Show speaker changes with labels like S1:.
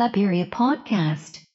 S1: Claperia Podcast.